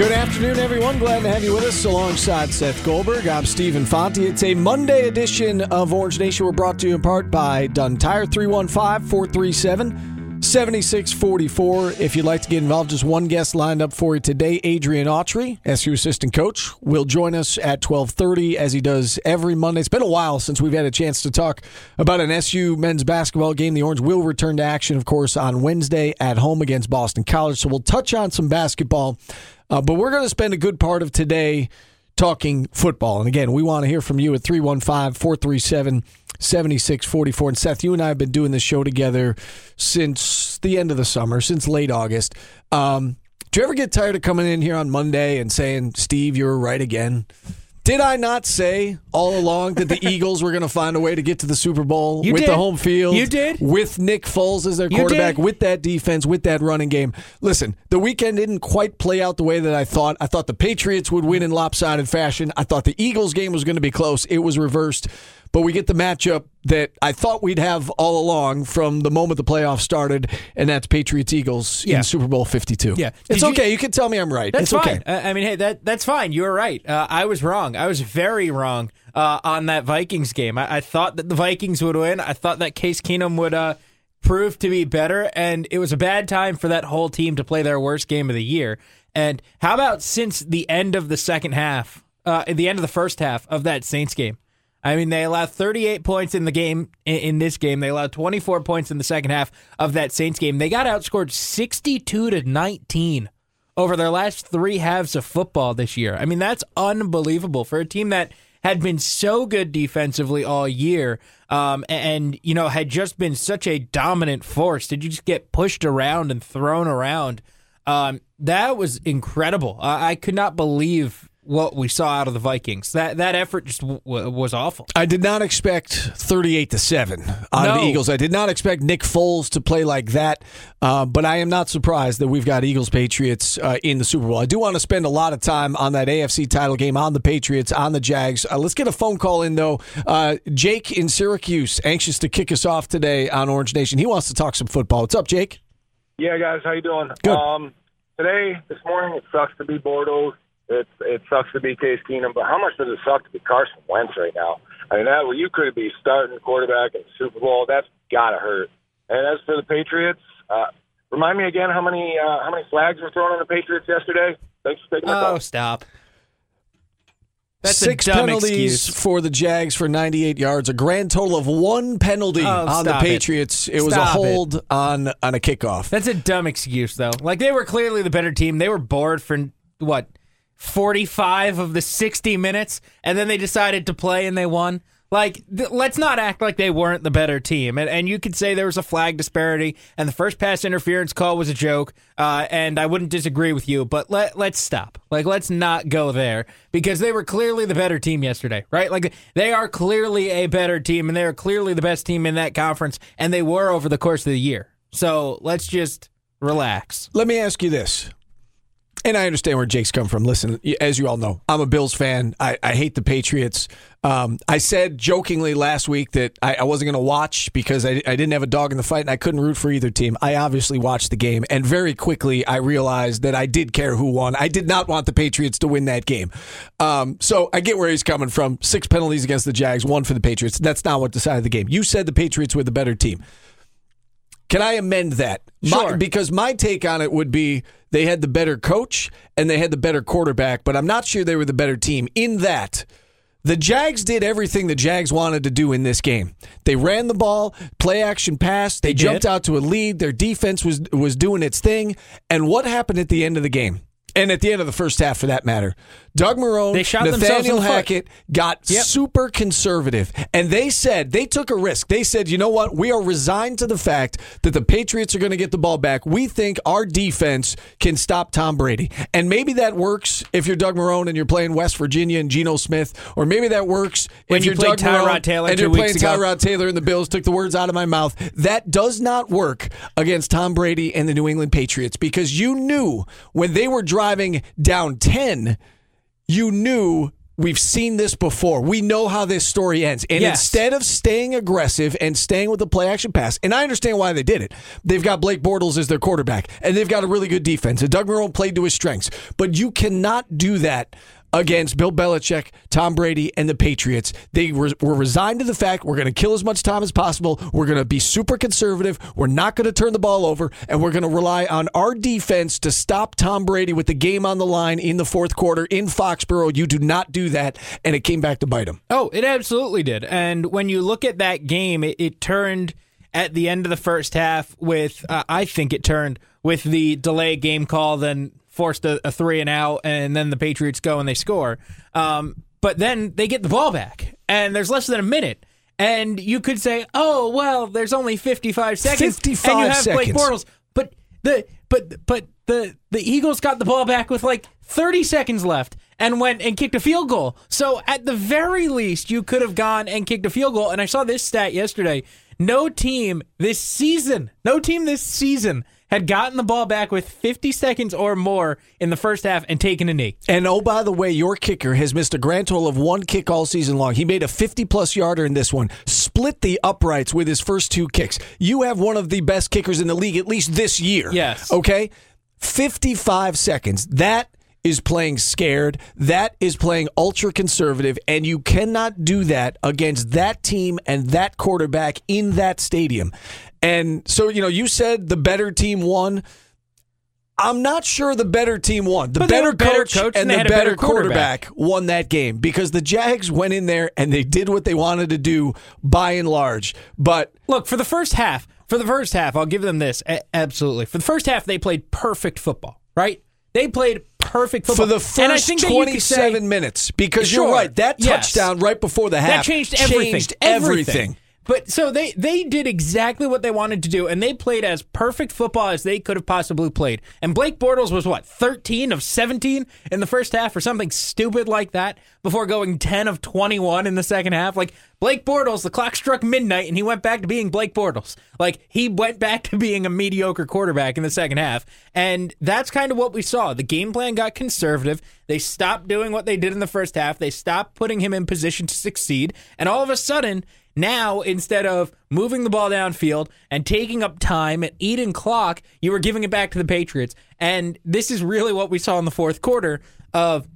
Good afternoon, everyone. Glad to have you with us alongside Seth Goldberg. I'm Stephen Fonte. It's a Monday edition of Orange Nation. We're brought to you in part by Dunn Tire 315 437 7644. If you'd like to get involved, just one guest lined up for you today. Adrian Autry, SU assistant coach, will join us at 1230 as he does every Monday. It's been a while since we've had a chance to talk about an SU men's basketball game. The Orange will return to action, of course, on Wednesday at home against Boston College. So we'll touch on some basketball. Uh, but we're going to spend a good part of today talking football. And again, we want to hear from you at 315 437 7644. And Seth, you and I have been doing this show together since the end of the summer, since late August. Um, do you ever get tired of coming in here on Monday and saying, Steve, you're right again? Did I not say all along that the Eagles were going to find a way to get to the Super Bowl You with did. the home field? You did. With Nick Foles as their quarterback, with that defense, with that running game. Listen, the weekend didn't quite play out the way that I thought. I thought the Patriots would win in lopsided fashion. I thought the Eagles game was going to be close. It was reversed. But we get the matchup that I thought we'd have all along from the moment the playoffs started, and that's Patriots Eagles Yeah. in Super Bowl 52. Yeah. It's you- okay. You, can tell me I'm right. That's it's fine. okay. I mean, hey, that that's fine. You were right. Uh, I was wrong. I was very wrong uh, on that Vikings game. I, I thought that the Vikings would win. I thought that Case Keenum would uh, prove to be better, and it was a bad time for that whole team to play their worst game of the year. And how about since the end of the second half, uh, at the end of the first half of that Saints game? I mean, they allowed 38 points in the game in, this game. They allowed 24 points in the second half of that Saints game. They got outscored 62 to 19 over their last three halves of football this year. I mean, that's unbelievable for a team that had been so good defensively all year, um, and you know had just been such a dominant force. Did you just get pushed around and thrown around? Um, that was incredible. I could not believe what we saw out of the Vikings. That that effort just w- w- was awful. I did not expect 38 to 7 out of the Eagles. I did not expect Nick Foles to play like that, uh, but I am not surprised that we've got Eagles Patriots uh, in the Super Bowl. I do want to spend a lot of time on that AFC title game, on the Patriots, on the Jags. Uh, let's get a phone call in, though. Uh, Jake in Syracuse, anxious to kick us off today on Orange Nation. He wants to talk some football. What's up, Jake? Yeah, guys, how you doing? Good. Um, today, this morning, it sucks to be Bordeaux. It it sucks to be Case Keenum, but how much does it suck to be Carson Wentz right now? I mean, that well, you could be starting quarterback in the Super Bowl. That's gotta hurt. And as for the Patriots, uh, remind me again how many uh, how many flags were thrown on the Patriots yesterday? Thanks for taking my call. Oh, call. stop. That's Six penalties excuse. for the Jags for 98 yards, a grand total of one penalty Oh, on the stop it. Patriots. It, was a Stop it. hold on on a kickoff. That's a dumb excuse, though. Like they were clearly the better team. They were bored for what forty-five of the sixty minutes, and then they decided to play and they won. Like, th- let's not act like they weren't the better team. And, and you could say there was a flag disparity, and the first pass interference call was a joke. Uh, and I wouldn't disagree with you, but let let's stop. Like, let's not go there because they were clearly the better team yesterday, right? Like, they are clearly a better team, and they are clearly the best team in that conference, and they were over the course of the year. So let's just relax. Let me ask you this. And I understand where Jake's come from. Listen, as you all know, I'm a Bills fan. I, I hate the Patriots. Um, I said jokingly last week that I, I wasn't going to watch because I, I didn't have a dog in the fight and I couldn't root for either team. I obviously watched the game, and very quickly I realized that I did care who won. I did not want the Patriots to win that game. Um, so I get where he's coming from. Six penalties against the Jags, one for the Patriots. That's not what decided the game. You said the Patriots were the better team. Can I amend that? My- Sure. because my take on it would be they had the better coach and they had the better quarterback, but I'm not sure they were the better team in that the Jags did everything the Jags wanted to do in this game. They ran the ball, play action pass, they, They jumped did. out to a lead, their defense was was doing its thing, and what happened at the end of the game? And at the end of the first half, for that matter, Doug Marrone, They shot Nathaniel the. Hackett got Yep. super conservative, and they said they took a risk. They said, "You know what? We are resigned to the fact that the Patriots are going to get the ball back. We think our defense can stop Tom Brady, and maybe that works if you're Doug Marrone and you're playing West Virginia and Geno Smith, or maybe that works When if you you're played Doug Tyrod Taylor and you're playing ago. Tyrod Taylor and the Bills. Took the words out of my mouth. That does not work against Tom Brady and the New England Patriots because you knew when they were driving down 10, you knew we've seen this before. We know how this story ends. And Yes. instead of staying aggressive and staying with the play action pass, and I understand why they did it. They've got Blake Bortles as their quarterback, and they've got a really good defense. And Doug Marrone played to his strengths. But you cannot do that against Bill Belichick, Tom Brady, and the Patriots. They were, were resigned to the fact we're going to kill as much time as possible. We're going to be super conservative. We're not going to turn the ball over, and we're going to rely on our defense to stop Tom Brady with the game on the line in the fourth quarter in Foxborough. You do not do that, and it came back to bite him. Oh, it absolutely did. And when you look at that game, it, it turned at the end of the first half with, uh, I think it turned with the delay game call, then forced a, a three and out, and then the Patriots go and they score. Um, but then they get the ball back, and there's less than a minute. And you could say, oh, well, there's only 55 seconds. 55 and you have Blake seconds. Bortles. But the but but the the Eagles got the ball back with like 30 seconds left and went and kicked a field goal. So at the very least, you could have gone and kicked a field goal. And I saw this stat yesterday. No team this season, no team this season had gotten the ball back with 50 seconds or more in the first half and taken a knee. And oh, by the way, your kicker has missed a grand total of one kick all season long. He made a 50 plus yarder in this one, split the uprights with his first two kicks. You have one of the best kickers in the league, at least this year. Yes. Okay? 55 seconds. That is playing scared. That is playing ultra conservative. And you cannot do that against that team and that quarterback in that stadium. And so, you know, you said the better team won. I'm not sure the better team won. The better better coach, coached and and the better better quarterback. quarterback won that game because the Jags went in there and they did what they wanted to do by and large. But Look, for the first half, for the first half, I'll give them this. Absolutely. For the first half, they played perfect football, right? They played perfect football. for the first think that you could say- 27 minutes, because you're right, that Yes. touchdown right before the half that changed everything. changed everything. But so they they did exactly what they wanted to do, and they played as perfect football as they could have possibly played. And Blake Bortles was what thirteen of seventeen in the first half, or something stupid like that, before going ten of twenty one in the second half. Like Blake Bortles, the clock struck midnight, and he went back to being Blake Bortles. Like he went back to being a mediocre quarterback in the second half, and that's kind of what we saw. The game plan got conservative. They stopped doing what they did in the first half. They stopped putting him in position to succeed, and all of a sudden. Now, instead of moving the ball downfield and taking up time and eating clock, you were giving it back to the Patriots. And this is really what we saw in the fourth quarter of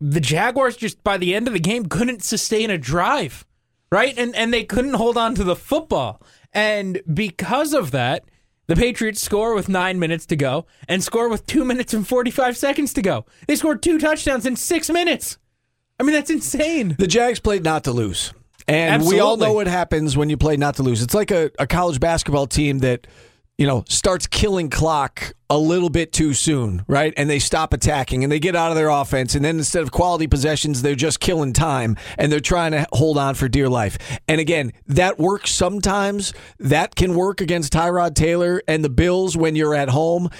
the Jaguars just by the end of the game couldn't sustain a drive, right? And and they couldn't hold on to the football. And because of that, the Patriots score with 9 minutes to go and score with 2 minutes and 45 seconds to go. They scored two touchdowns in 6 minutes. I mean, that's insane. The Jags played not to lose. And we all know what happens when you play not to lose. It's like a, a college basketball team that, you know, starts killing clock a little bit too soon, right? And they stop attacking and they get out of their offense. And then instead of quality possessions, they're just killing time and they're trying to hold on for dear life. And again, that works sometimes. That can work against Tyrod Taylor and the Bills when you're at home.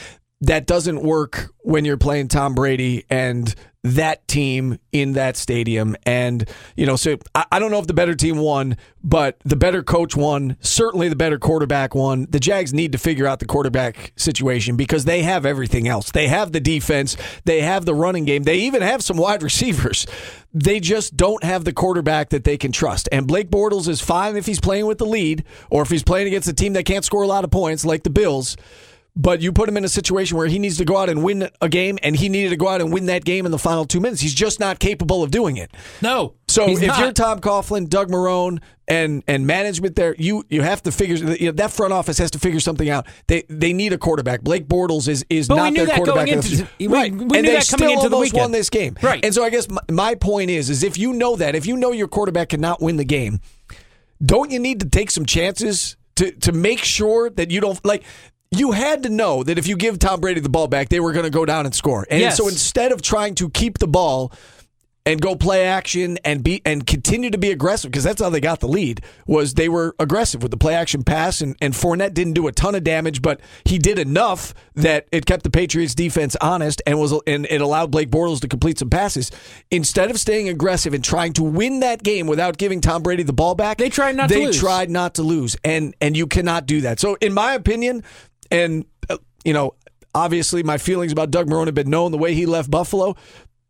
That doesn't work when you're playing Tom Brady and that team in that stadium. And, you know, so I, I don't know if the better team won, but the better coach won. Certainly the better quarterback won. The Jags need to figure out the quarterback situation because they have everything else. They have the defense, they have the running game, they even have some wide receivers. They just don't have the quarterback that they can trust. And Blake Bortles is fine if he's playing with the lead or if he's playing against a team that can't score a lot of points like the Bills. But you put him in a situation where he needs to go out and win a game, and he needed to go out and win that game in the final two minutes. He's just not capable of doing it. No. So if not. you're Tom Coughlin, Doug Marrone, and and management there, you you have to figure you know, that front office has to figure something out. They they need a quarterback. Blake Bortles is is But we not knew their that quarterback. going of the into- we- right, we and knew they that still coming into the almost weekend. won this game. Right. And so I guess my, my point is is if you know that, if you know your quarterback cannot win the game, don't you need to take some chances to to make sure that you don't like you had to know that if you give Tom Brady the ball back, they were going to go down and score. And Yes. so instead of trying to keep the ball and go play action and be and continue to be aggressive because that's how they got the lead was they were aggressive with the play action pass and, and Fournette didn't do a ton of damage but he did enough that it kept the Patriots defense honest and was and it allowed Blake Bortles to complete some passes instead of staying aggressive and trying to win that game without giving Tom Brady the ball back They tried not to they lose. tried not to lose and and you cannot do that so in my opinion and uh, you know obviously my feelings about Doug Marrone have been known the way he left Buffalo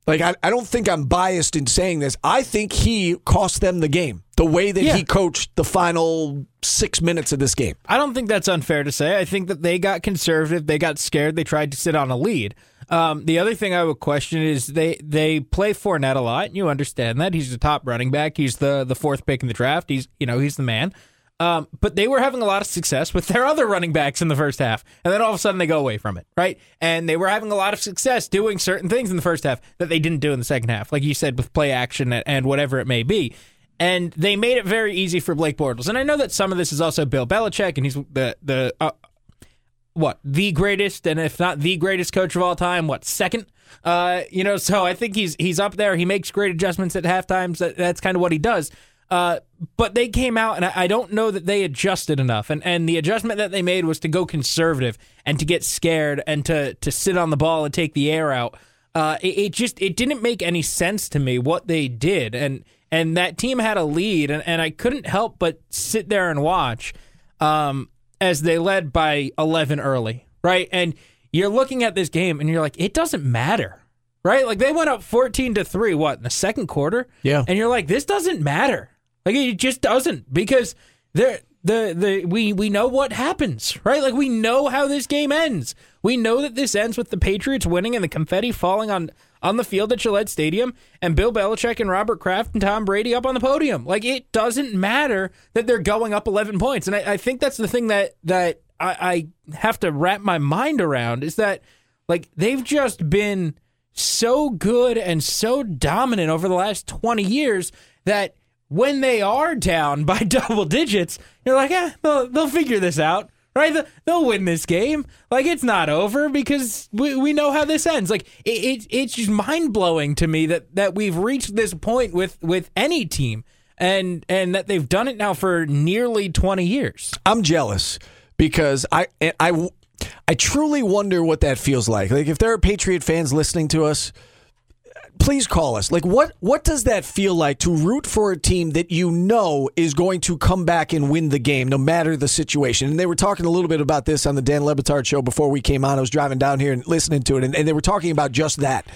like I, I don't think I'm biased in saying this. I think he cost them the game. The way that Yeah. he coached the final six minutes of this game. I don't think that's unfair to say. I think that they got conservative. They got scared. They tried to sit on a lead. Um, the other thing I would question is they they play Fournette a lot. And you understand that he's the top running back. He's the the fourth pick in the draft. He's you know he's the man. Um, but they were having a lot of success with their other running backs in the first half, and then all of a sudden they go away from it, right? And they were having a lot of success doing certain things in the first half that they didn't do in the second half, like you said, with play action and- whatever it may be and they made it very easy for Blake Bortles. And I know that some of this is also Bill Belichick, and he's the the uh, what the greatest, and if not the greatest coach of all time, what second? Uh, you know, so I think he's he's up there. He makes great adjustments at half times. That's kind of what he does. Uh, but they came out, and I, I don't know that they adjusted enough. And and the adjustment that they made was to go conservative and to get scared and to to sit on the ball and take the air out. Uh, it, it just it didn't make any sense to me what they did, and and that team had a lead, and, and I couldn't help but sit there and watch um, as they led by 11 early, right? And you're looking at this game, and you're like, it doesn't matter, right? Like they went up 14 to three, what in the second quarter? Yeah. and you're like, this doesn't matter, like it just doesn't because they're. The, the we we know what happens, right? Like we know how this game ends. We know that this ends with the Patriots winning and the confetti falling on on the field at Gillette Stadium and Bill Belichick and Robert Kraft and Tom Brady up on the podium. Like it doesn't matter that they're going up eleven points. And I, I think that's the thing that that I, I have to wrap my mind around is that like they've just been so good and so dominant over the last twenty years that when they are down by double digits, you're like, eh, they'll, they'll figure this out, right? They'll, win this game. Like, it's not over because we, we know how this ends. Like, it, it, it's just mind blowing to me that, that we've reached this point with, with any team and, and that they've done it now for nearly 20 years. I'm jealous because I I I truly wonder what that feels like. Like if there are Patriot fans listening to us, please call us. Like what what does that feel like to root for a team that you know is going to come back and win the game no matter the situation? And they were talking a little bit about this on the Dan Le Batard show before we came on. I was driving down here and listening to it and, and they were talking about just that.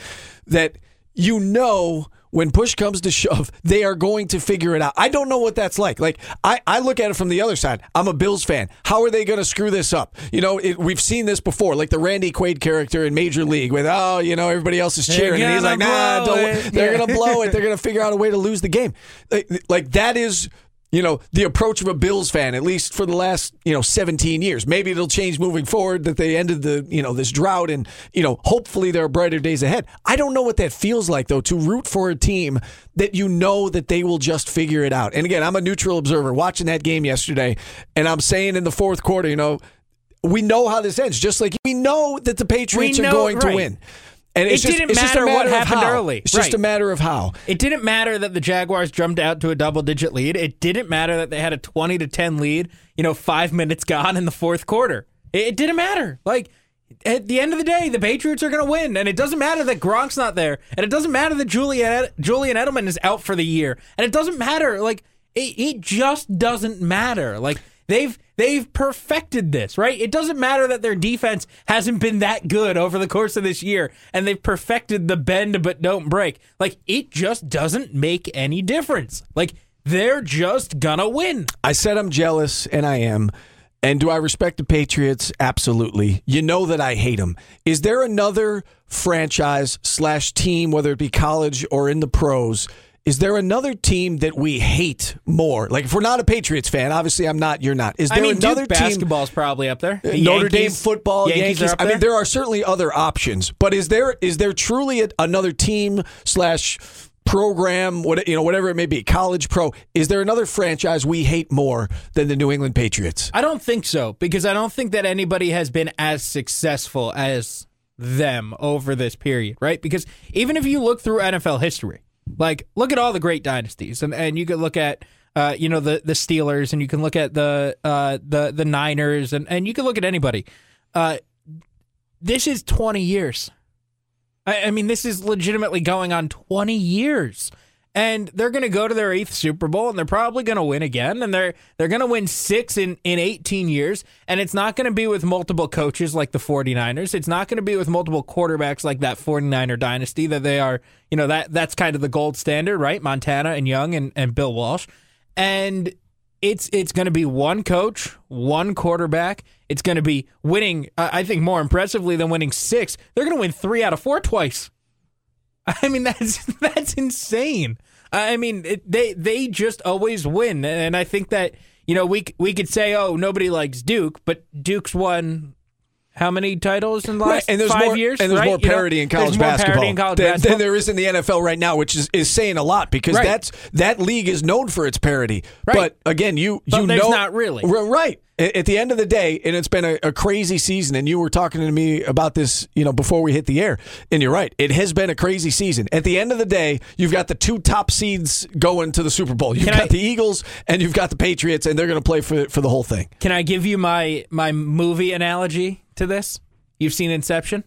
That you know when push comes to shove, they are going to figure it out. I don't know what that's like. Like I, I look at it from the other side. I'm a Bills fan. How are they going to screw this up? You know, it, we've seen this before, like the Randy Quaid character in Major League, with oh, you know, everybody else is cheering, and he's like, nah, don't. They're Yeah. going to blow it. They're going to figure out a way to lose the game. Like, like that is. You know, the approach of a Bills fan, at least for the last, you know, 17 years. Maybe it'll change moving forward that they ended the, you know, this drought and, you know, hopefully there are brighter days ahead. I don't know what that feels like, though, to root for a team that you know that they will just figure it out. And again, I'm a neutral observer watching that game yesterday, and I'm saying in the fourth quarter, you know, we know how this ends, just like we know that the Patriots are going to win. And it's It didn't it's just a matter what happened how. early. It's just a matter of how. It didn't matter that the Jaguars jumped out to a double digit lead. It didn't matter that they had a 20 to 10 lead, you know, five minutes gone in the fourth quarter. It, it didn't matter. Like, at the end of the day, the Patriots are going to win. And it doesn't matter that Gronk's not there. And it doesn't matter that Julian, Julian Edelman is out for the year. And it doesn't matter. Like, it, it just doesn't matter. Like, they've. They've perfected this, right? It doesn't matter that their defense hasn't been that good over the course of this year and they've perfected the bend but don't break. Like, it just doesn't make any difference. Like, they're just gonna win. I said I'm jealous, and I am. And do I respect the Patriots? Absolutely. You know that I hate them. Is there another franchise slash team, whether it be college or in the pros? Is there another team that we hate more? Like, if we're not a Patriots fan, obviously I'm not. You're not. Is there I mean, another Duke team? basketball's probably up there. Uh, the Notre Dame football, Yankees, Yankees. I mean, there. there are certainly other options, but is there is there truly a, another team slash program, what you know, whatever it may be, college pro. Is there another franchise we hate more than the New England Patriots? I don't think so because I don't think that anybody has been as successful as them over this period, right? Because even if you look through NFL history, like look at all the great dynasties, and, and you could look at uh, you know the the Steelers, and you can look at the uh, the the Niners, and and you can look at anybody. Uh, this is twenty years. I, I mean, this is legitimately going on twenty years and they're going to go to their eighth Super Bowl, and they're probably going to win again, and they're they're going to win six in in 18 years, and it's not going to be with multiple coaches like the 49ers. It's not going to be with multiple quarterbacks like that 49er dynasty that they are. You know that that's kind of the gold standard, right? Montana and Young and and Bill Walsh, and it's it's going to be one coach, one quarterback. It's going to be winning. I think more impressively than winning six, they're going to win three out of four twice. I mean, that's that's insane. I mean, it, they they just always win, and I think that you know we we could say, oh, nobody likes Duke, but Duke's won how many titles in the last right. and there's five more, years? And there's right? more parity you know, in college basketball, in college than, basketball. than there is in the NFL right now, which is, is saying a lot because Right. that's that league is known for its parity. But again, you But you know not really. Right. At the end of the day, and it's been a, a crazy season. And you were talking to me about this, you know, before we hit the air. And you're right, it has been a crazy season. At the end of the day, you've got the two top seeds going to the Super Bowl. You've Can got I- the Eagles and you've got the Patriots, and they're going to play for for the whole thing. Can I give you my my movie analogy to this? You've seen Inception?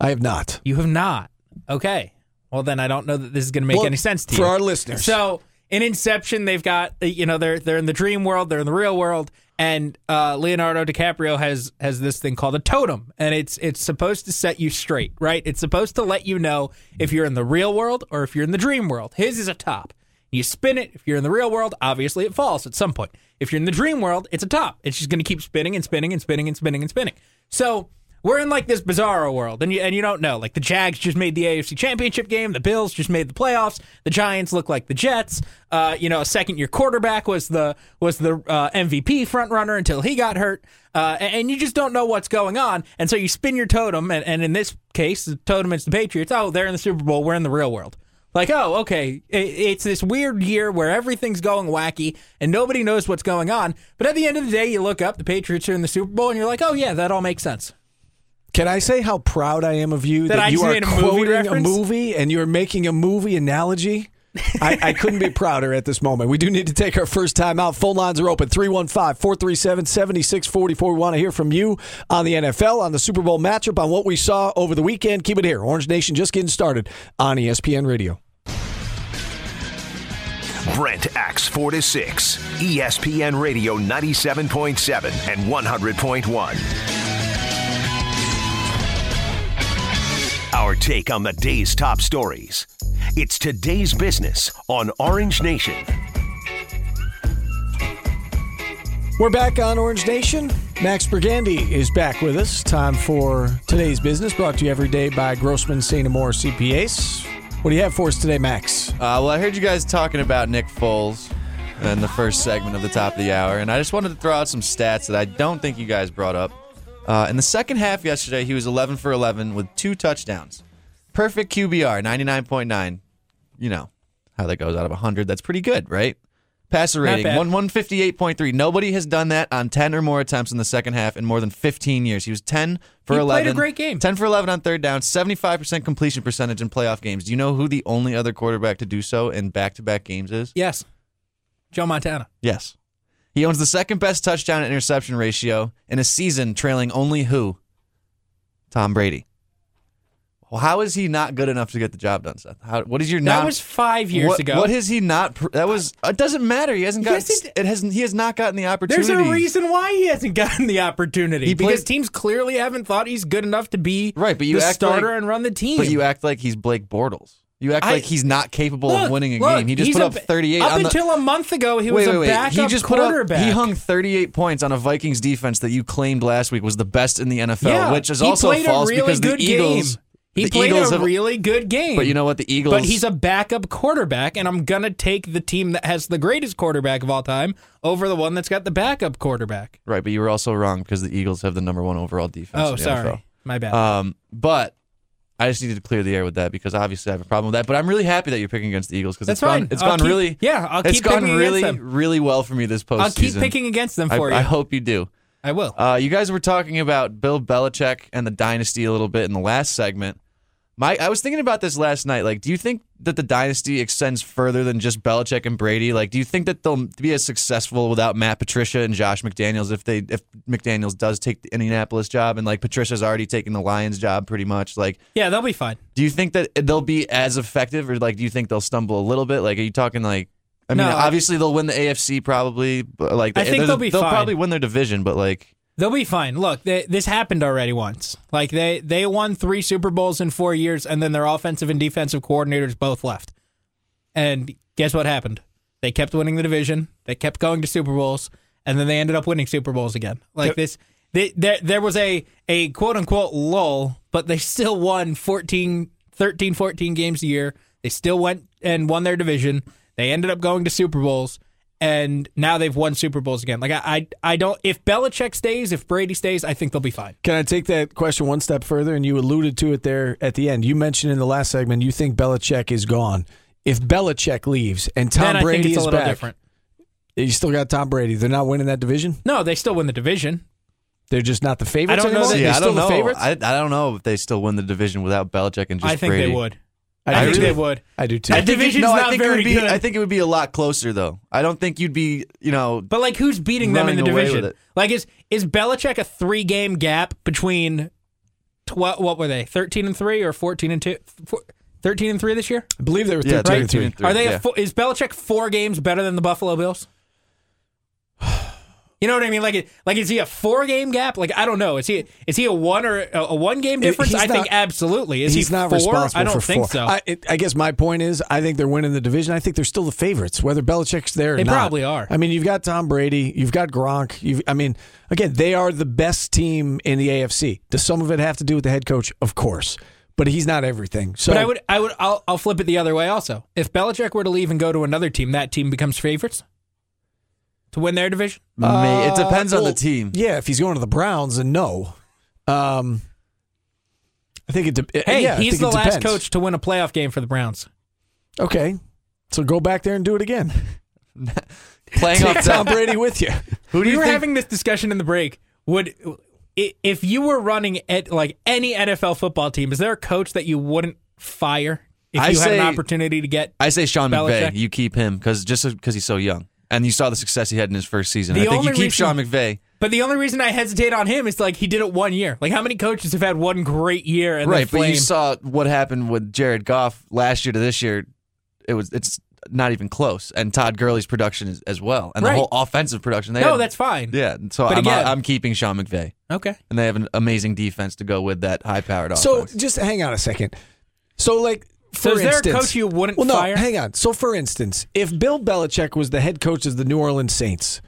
I have not. You have not. Okay. Well, then I don't know that this is going to make Well, any sense to for you. For our listeners. So in Inception, they've got uh, you know they're they're in the dream world, they're in the real world, and uh, Leonardo DiCaprio has has this thing called a totem, and it's it's supposed to set you straight, right? It's supposed to let you know if you're in the real world or if you're in the dream world. His is a top. You spin it. If you're in the real world, obviously it falls at some point. If you're in the dream world, it's a top. It's just going to keep spinning and spinning and spinning and spinning and spinning. So we're in like this bizarro world, and you and you don't know. Like the Jags just made the AFC Championship game, the Bills just made the playoffs, the Giants look like the Jets. Uh, you know, a second year quarterback was the was the uh, MVP front runner until he got hurt, uh, and, and you just don't know what's going on. And so you spin your totem, and, and in this case, the totem is the Patriots. Oh, they're in the Super Bowl. We're in the real world. Like, oh, okay, it, it's this weird year where everything's going wacky and nobody knows what's going on. But at the end of the day, you look up, the Patriots are in the Super Bowl, and you're like, oh yeah, that all makes sense. Can I say how proud I am of you That that, you are a movie quoting a movie and you're making a movie analogy? I, I couldn't be prouder at this moment. We do need to take our first time out. Phone lines are open 315 437 7644. We want to hear from you on the NFL, on the Super Bowl matchup, on what we saw over the weekend. Keep it here. Orange Nation just getting started on ESPN Radio. Brent Axe 4 to 6. ESPN Radio 97.7 and 100.1. Our take on the day's top stories. It's today's business on Orange Nation. We're back on Orange Nation. Max Brigandy is back with us. Time for today's business, brought to you every day by Grossman St. CPAs. What do you have for us today, Max? Uh, well, I heard you guys talking about Nick Foles in the first segment of the top of the hour, and I just wanted to throw out some stats that I don't think you guys brought up. Uh, in the second half yesterday, he was 11 for 11 with two touchdowns. Perfect QBR, 99.9. You know how that goes out of 100. That's pretty good, right? Passer rating, one 158.3. Nobody has done that on 10 or more attempts in the second half in more than 15 years. He was 10 for He played 11. a great game. 10 for 11 on third down, 75% completion percentage in playoff games. Do you know who the only other quarterback to do so in back to back games is? Yes, Joe Montana. Yes. He owns the second best touchdown to interception ratio in a season trailing only who? Tom Brady. Well, how is he not good enough to get the job done, Seth? How, what is your That not? was five years what, ago. What is he not? That was. It doesn't matter. He hasn't got. Yes, it- it hasn't. He has not gotten the opportunity. There's a reason why he hasn't gotten the opportunity He because played- teams clearly haven't thought he's good enough to be Right, but you the act starter like- and run the team. But you act like he's Blake Bortles. You act I- like he's not capable Look, of winning a look, game. He just put up ba- 38 Up the, until a month ago, he wait, was a wait. backup He just put up. quarterback. He hung 38 points on a Vikings defense that you claimed last week was the best in the NFL, yeah, which is also false a really because good the Eagles. Game. He the played Eagles a have, really good game. But you know what? The Eagles. But he's a backup quarterback, and I'm gonna take the team that has the greatest quarterback of all time over the one that's got the backup quarterback. right. But you were also wrong because the Eagles have the number one overall defense. Oh, sorry, NFL. my bad. Um, but I just needed to clear the air with that because obviously I have a problem with that. But I'm really happy that you're picking against the Eagles because it's gone. It's I'll gone keep- really. yeah, I'll it's keep gone picking really, against them. really well for me this postseason. I'll keep picking against them I, for you. I hope you do. I will. Uh, you guys were talking about Bill Belichick and the dynasty a little bit in the last segment. My, I was thinking about this last night. Like, do you think that the dynasty extends further than just Belichick and Brady? Like, do you think that they'll be as successful without Matt Patricia and Josh McDaniels if they if McDaniels does take the Indianapolis job and like Patricia's already taking the Lions job pretty much? Like, yeah, they'll be fine. do you think that they'll be as effective, or like, do you think they'll stumble a little bit? Like, are you talking like? I mean, No, I- obviously they'll win the AFC probably, but like, I think they'll be fine. They'll probably win their division, but like, They'll be fine. Look, they, this happened already once. Like they they won three Super Bowls in four years, and then their offensive and defensive coordinators both left. And guess what happened? They kept winning the division. They kept going to Super Bowls, and then they ended up winning Super Bowls again. Like Yep. this, they, there there was a a quote unquote lull, but they still won 14, 13, 14 games a year. They still went and won their division. They ended up going to Super Bowls, and now they've won Super Bowls again. Like I, I, I don't. If Belichick stays, if Brady stays, I think they'll be fine. Can I take that question one step further? And you alluded to it there at the end. You mentioned in the last segment you think Belichick is gone. If Belichick leaves and Tom then I Brady think it's a is little back, different. you still got Tom Brady. They're not winning that division. No, they still win the division. They're just not the favorites I don't know that- They're yeah, I don't know. the favorites. I, I don't know if they still win the division without Belichick and just I think Brady. they would. I, I, do think too. they would. I do too. That I think it- division's no, I not think it very would be, good. I think it would be a lot closer though. I don't think you'd be, you know, But like, who's beating them in the Running away with division? it. Like, is is Belichick a three game gap between twelve? What were they? Thirteen and three or fourteen and two? Four, Thirteen and three this year. I believe they were Yeah, 13 and 13 three. and three. Are they? yeah. A four, is Belichick four games better than the Buffalo Bills? You know what I mean? Like, like is he a four game gap? Like, I don't know. Is he is he a one or a, a one game difference? he's I think absolutely. Is He's he not four? responsible I don't think four. so. I, it, I guess my point is, I think they're winning the division. I think they're still the favorites, whether Belichick's there or They not. probably are. I mean, you've got Tom Brady, you've got Gronk. You've, I mean, again, they are the best team in the AFC. Does some of it have to do with the head coach? Of course, but he's not everything. So but I would, I would, I'll, I'll flip it the other way. Also, if Belichick were to leave and go to another team, that team becomes favorites to win their division. May- it depends on Uh, well, the team. Yeah, if he's going to the Browns, then no. Um, I think it. De- Hey, yeah, I he's think the it last depends. coach to win a playoff game for the Browns. Okay, so go back there and do it again. Playing off Tom that, Brady with you. who do we you were think? having this discussion in the break. Would i- if you were running at like any NFL football team, is there a coach that you wouldn't fire if I you had say- an opportunity to get? I say Sean McVay. Belichick? You keep him because just because he's so young, and you saw the success he had in his first season. The I think you only keep reason- Sean McVay. But the only reason I hesitate on him is like he did it one year. Like how many coaches have had one great year and right, then but you saw what happened with Jared Goff last year to this year. It was it's not even close, and Todd Gurley's production is, as well, and Right. the whole offensive production. They no, had- that's fine. yeah. So But I'm, again- I'm keeping Sean McVay, Okay. and they have an amazing defense to go with that high-powered So offense. So just hang on a second. So like, for So is there a instance, coach you wouldn't well, no, fire? hang on. So for instance, if Bill Belichick was the head coach of the New Orleans Saints,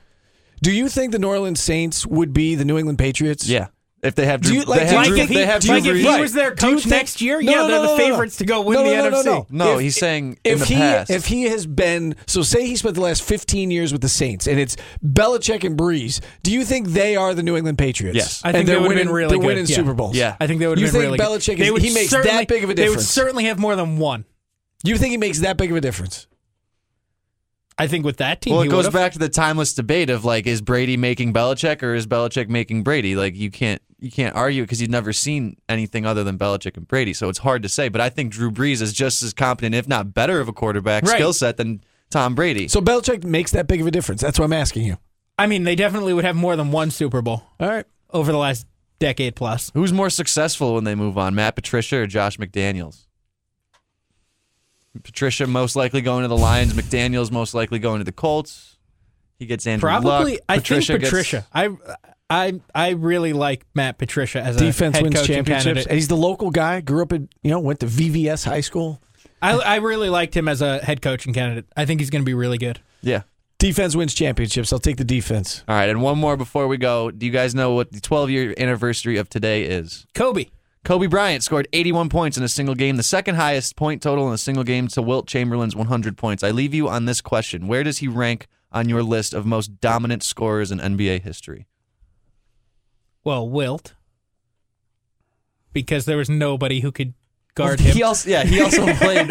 do you think the New Orleans Saints would be the New England Patriots? yeah, if they have Do Drew, you- like, they do have Like Drew, if he, they have like Drew if he was their coach think- next year, No, yeah, no, they're the no, no. favorites to go win No, the no, no, NFC. no, no. No, If- he's saying in if the he past. if he has been so say he spent the last 15 years with the Saints and it's Belichick and Brees, do you think they are the New England Patriots? Yes. I think and they they're would have winning, been really they're good. winning yeah. Super Bowls. Yeah. I think they would You been think really good. Belichick is- They would he makes that certainly- big of a difference? They would certainly have more than one. You think he makes that big of a difference? I think with that team, Well, he it goes would've. back to the timeless debate of like, is Brady making Belichick or is Belichick making Brady? Like, you can't you can't argue because you've never seen anything other than Belichick and Brady, so it's hard to say. But I think Drew Brees is just as competent, if not better, of a quarterback Right. skill set than Tom Brady. So Belichick makes that big of a difference. That's what I'm asking you. I mean, they definitely would have more than one Super Bowl All right. over the last decade plus. Who's more successful when they move on, Matt Patricia or Josh McDaniels? Patricia most likely going to the Lions. McDaniels most likely going to the Colts. He gets Andrew Probably, Luck. I Patricia think gets- Patricia. I, I, I really like Matt Patricia as a Defense head wins coaching championships. candidate. And he's the local guy. Grew up in, you know, went to VVS high school. I, I really liked him as a head coaching candidate. I think he's going to be really good. yeah. Defense wins championships. I'll take the defense. All right, and one more before we go. Do you guys know what the 12 year anniversary of today is? Kobe. Kobe Bryant scored 81 points in a single game, the second highest point total in a single game to Wilt Chamberlain's 100 points. I leave you on this question Where does he rank on your list of most dominant scorers in NBA history? Well, Wilt. Because there was nobody who could guard him. He also, yeah, he also played.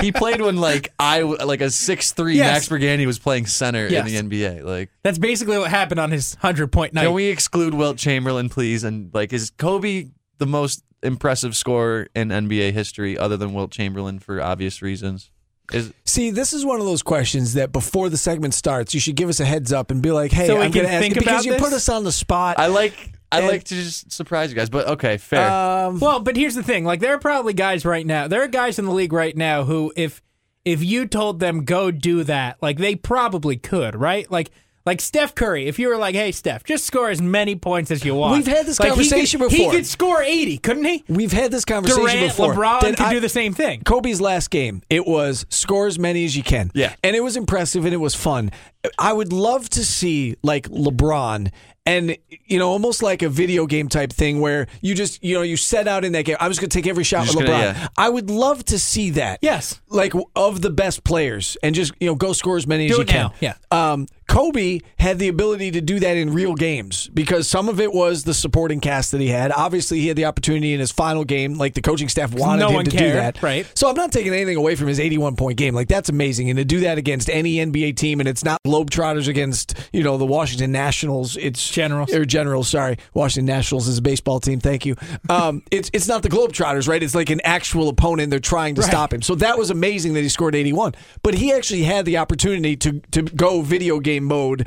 He played when like I like a six three Yes. Max Burgandy was playing center Yes. in the NBA. Like, That's basically what happened on his hundred point night. can we exclude Wilt Chamberlain, please? And like, is Kobe the most impressive scorer in NBA history, other than Wilt Chamberlain, for obvious reasons? Is See, this is one of those questions that before the segment starts, you should give us a heads up and be like, "Hey, So we I'm can going to ask think because about you this? put us on the spot." I like I And- like to just surprise you guys, but okay, fair. um, Well, but here's the thing: like, there are probably guys right now. There are guys in the league right now who, if if you told them go do that, like they probably could, right? Like. Like Steph Curry, if you were like, "Hey Steph, just score as many points as you want," We've had this Like, he could- conversation He could score eighty, couldn't he? We've had this conversation Durant, before. LeBron Then could I- do the same thing. Kobe's last game, it was score as many as you can. Yeah. And it was impressive and it was fun. I would love to see like LeBron and you know almost like a video game type thing where you just you know you set out in that game. I was going to take every shot with LeBron. gonna- yeah. I would love to see that. Yes. Like of the best players and just you know go score as many Do as you it can. now, yeah. Um, Kobe had the ability to do that in real games because some of it was the supporting cast that he had. Obviously, he had the opportunity in his final game, like the coaching staff wanted no him to do that. right. So I'm not taking anything away from his 81 point game. Like that's amazing, and to do that against any NBA team, and it's not Globetrotters against you know the Washington Nationals. It's Generals. or Generals. Sorry, Washington Nationals is a baseball team. Thank you. Um, it's it's not the Globetrotters, right? It's like an actual opponent. They're trying to Right. stop him. So that was amazing that he scored 81. But he actually had the opportunity to to go video game mode.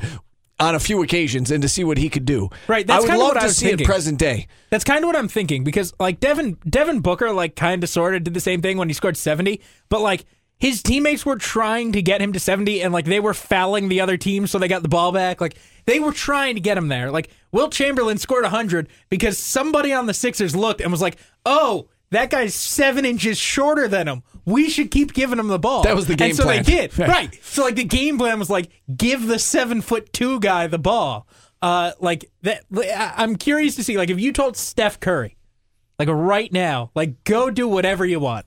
On a few occasions, and to see what he could do. Right, that's I would kinda love what I to was see thinking. it present day. That's kind of what I'm thinking because like Devin Devin Booker like kind of sort of did the same thing when he scored 70, but like his teammates were trying to get him to 70 and like they were fouling the other team so they got the ball back. Like they were trying to get him there. Like Wilt Chamberlain scored 100 because somebody on the Sixers looked and was like, "Oh, that guy's 7 inches shorter than him. We should keep giving him the ball." That was the game And so plan. they did. Right. right. So like the game plan was like give the 7 foot 2 guy the ball. Uh like that I'm curious to see like if you told Steph Curry like right now, like go do whatever you want.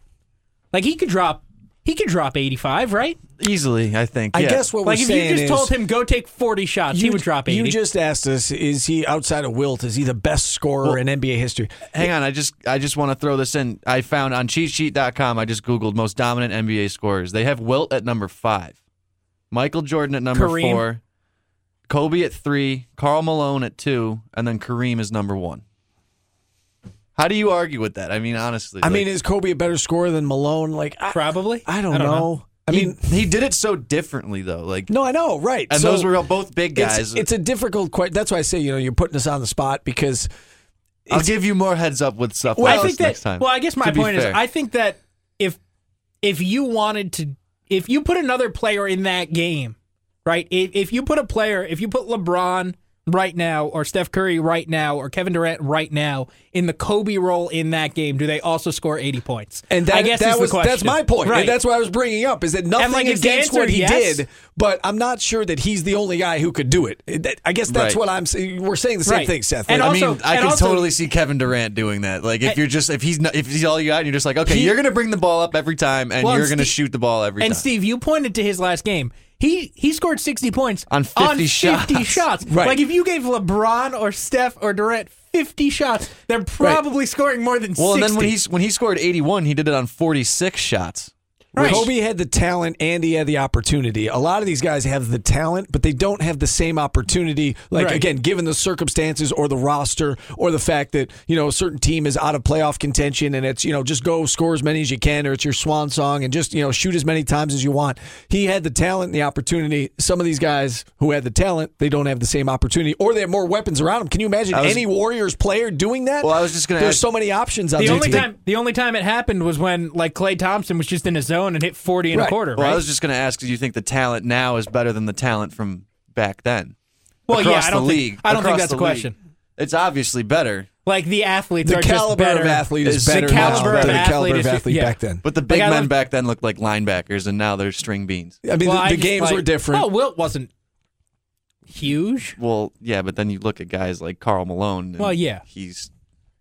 Like he could drop he can drop 85, right? Easily, I think. I yeah. guess what Like we're if saying you just is, told him go take 40 shots, he would drop 80. You just asked us: Is he outside of Wilt? Is he the best scorer in NBA history? Hang on, I just I just want to throw this in. I found on cheatsheet.com, I just googled most dominant NBA scorers. They have Wilt at number 5. Michael Jordan at number Kareem. 4. Kobe at 3, Karl Malone at 2, and then Kareem is number 1. How do you argue with that? I mean, honestly. I like, mean, is Kobe a better scorer than Malone? Like, I, probably. I don't, I don't know. know. I mean, he did it so differently though. Like no, I know, right? and So those were both big it's, guys. it's a difficult question. That's why I say, you know, you're putting us on the spot because I'll give you more heads up with stuff Well, like I think that next time. Well, I guess my to be point is. I think that if if you wanted to if you put another player in that game, right? If, if you put a player, if you put LeBron right now or Steph Curry right now or Kevin Durant right now in the Kobe role in that game, do they also score 80 points? And that, I guess that is was the question. that's my point. Right. And that's what I was bringing up is that nothing like, against what he yes- did, but I'm not sure that he's the only guy who could do it. I guess that's Right. what I'm saying. We're saying the same Right. thing, Seth. And Like, I also- mean, I can also- totally see Kevin Durant doing that. Like, if And- you're just if he's not, if he's all you got, and you're just like, okay, He- you're gonna bring the ball up every time, and Well, you're gonna shoot the ball every And time. And Steve, you pointed to his last game. He he scored 60 points On 50 50 shots. shots. Right. Like if you gave LeBron or Steph or Durant 50 shots, they're probably scoring more than well, 60. and then when he's when he scored 81, he did it on 46 shots. Right. Kobe had the talent and he had the opportunity. A lot of these guys have the talent, but they don't have the same opportunity. Like Right. again, given the circumstances or the roster or the fact that you know a certain team is out of playoff contention and it's you know just go score as many as you can or it's your swan song and just you know shoot as many times as you want. He had the talent and the opportunity. Some of these guys who had the talent, they don't have the same opportunity or they have more weapons around them. Can you imagine was- any Warriors player doing that? Well, I was just gonna There's ask- so many options on the only team. time the only time it happened was when like Klay Thompson was just in his zone and hit 40 and Right. a quarter, Well, right? I was just gonna ask, do you think the talent now is better than the talent from back then? well, yeah, I don't the think league, I don't think that's a the league. question. It's obviously better, Like the athletes the are caliber just better. of athlete is Is better the now than the caliber of athlete yeah. back then. but the big Like, men back then looked like linebackers, and now they're string beans. I mean, Well, the, I the just, games like- were different. Oh, Wilt wasn't huge. Well, yeah, but then you look at guys like Karl Malone. And Well, yeah. he's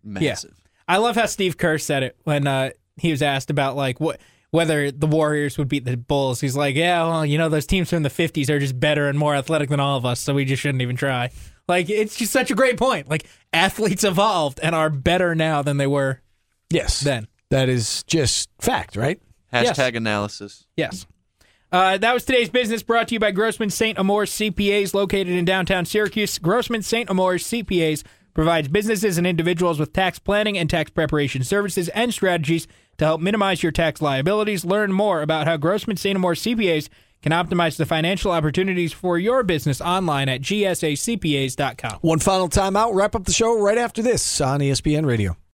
Yeah. massive. I love how Steve Kerr said it when uh, he was asked about like what whether the Warriors would beat the Bulls. He's like, "Yeah, well, you know, those teams from the '50s are just better and more athletic than all of us, so we just shouldn't even try." Like, it's just such a great point. Like, athletes evolved and are better now than they were yes. then. That is just fact, right? Hashtag Yes. analysis. Yes. Uh, that was today's business brought to you by Grossman St. Amour CPAs located in downtown Syracuse. Grossman St. Amour CPAs provides businesses and individuals with tax planning and tax preparation services and strategies to help minimize your tax liabilities. Learn more about how Grossman. Amour CPAs can optimize the financial opportunities for your business online at gsacpas.com. One final time out. Wrap up the show right after this on ESPN Radio.